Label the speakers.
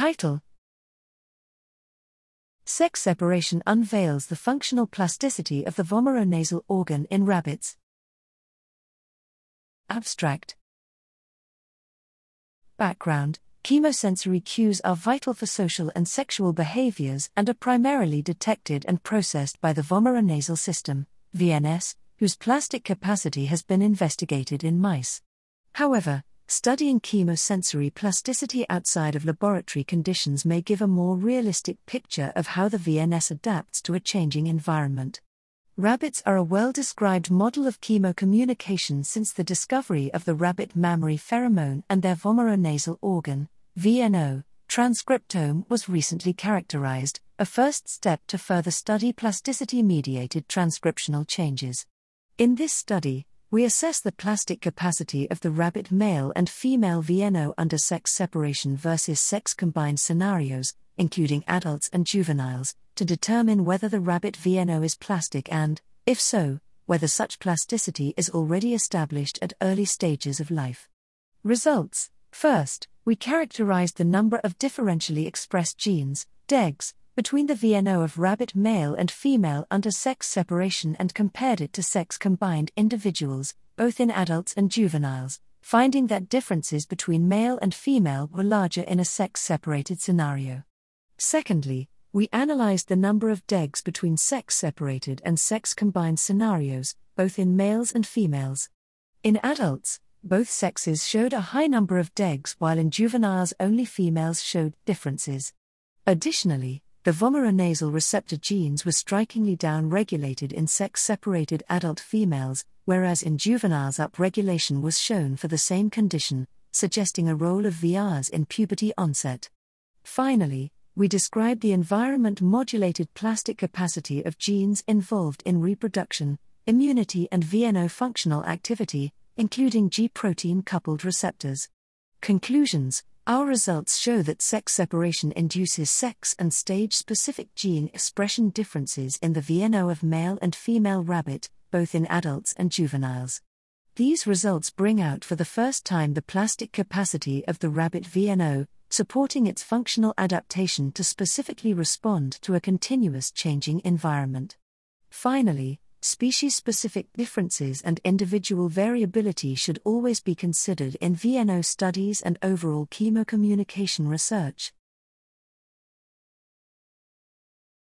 Speaker 1: Title Sex separation unveils the functional plasticity of the vomeronasal organ in rabbits. Abstract Background Chemosensory cues are vital for social and sexual behaviors and are primarily detected and processed by the vomeronasal system, VNS, whose plastic capacity has been investigated in mice. However, studying chemosensory plasticity outside of laboratory conditions may give a more realistic picture of how the VNS adapts to a changing environment. Rabbits are a well described model of chemocommunication since the discovery of the rabbit mammary pheromone and their vomeronasal organ, VNO, transcriptome was recently characterized, a first step to further study plasticity mediated transcriptional changes. In this study, we assess the plastic capacity of the rabbit male and female VNO under sex separation versus sex combined scenarios, including adults and juveniles, to determine whether the rabbit VNO is plastic and, if so, whether such plasticity is already established at early stages of life. Results First, we characterized the number of differentially expressed genes, DEGs, between the VNO of rabbit male and female under sex separation and compared it to sex combined individuals, both in adults and juveniles, finding that differences between male and female were larger in a sex separated scenario. Secondly, we analyzed the number of DEGs between sex separated and sex combined scenarios, both in males and females. In adults, both sexes showed a high number of DEGs, while in juveniles only females showed differences. Additionally, the vomeronasal receptor genes were strikingly downregulated in sex separated adult females, whereas in juveniles upregulation was shown for the same condition, suggesting a role of VRs in puberty onset. Finally, we described the environment modulated plastic capacity of genes involved in reproduction, immunity, and VNO functional activity, including G protein coupled receptors. Conclusions Our results show that sex separation induces sex and stage specific gene expression differences in the VNO of male and female rabbit, both in adults and juveniles. These results bring out for the first time the plastic capacity of the rabbit VNO, supporting its functional adaptation to specifically respond to a continuous changing environment. Finally, species specific differences and individual variability should always be considered in VNO studies and overall chemocommunication research.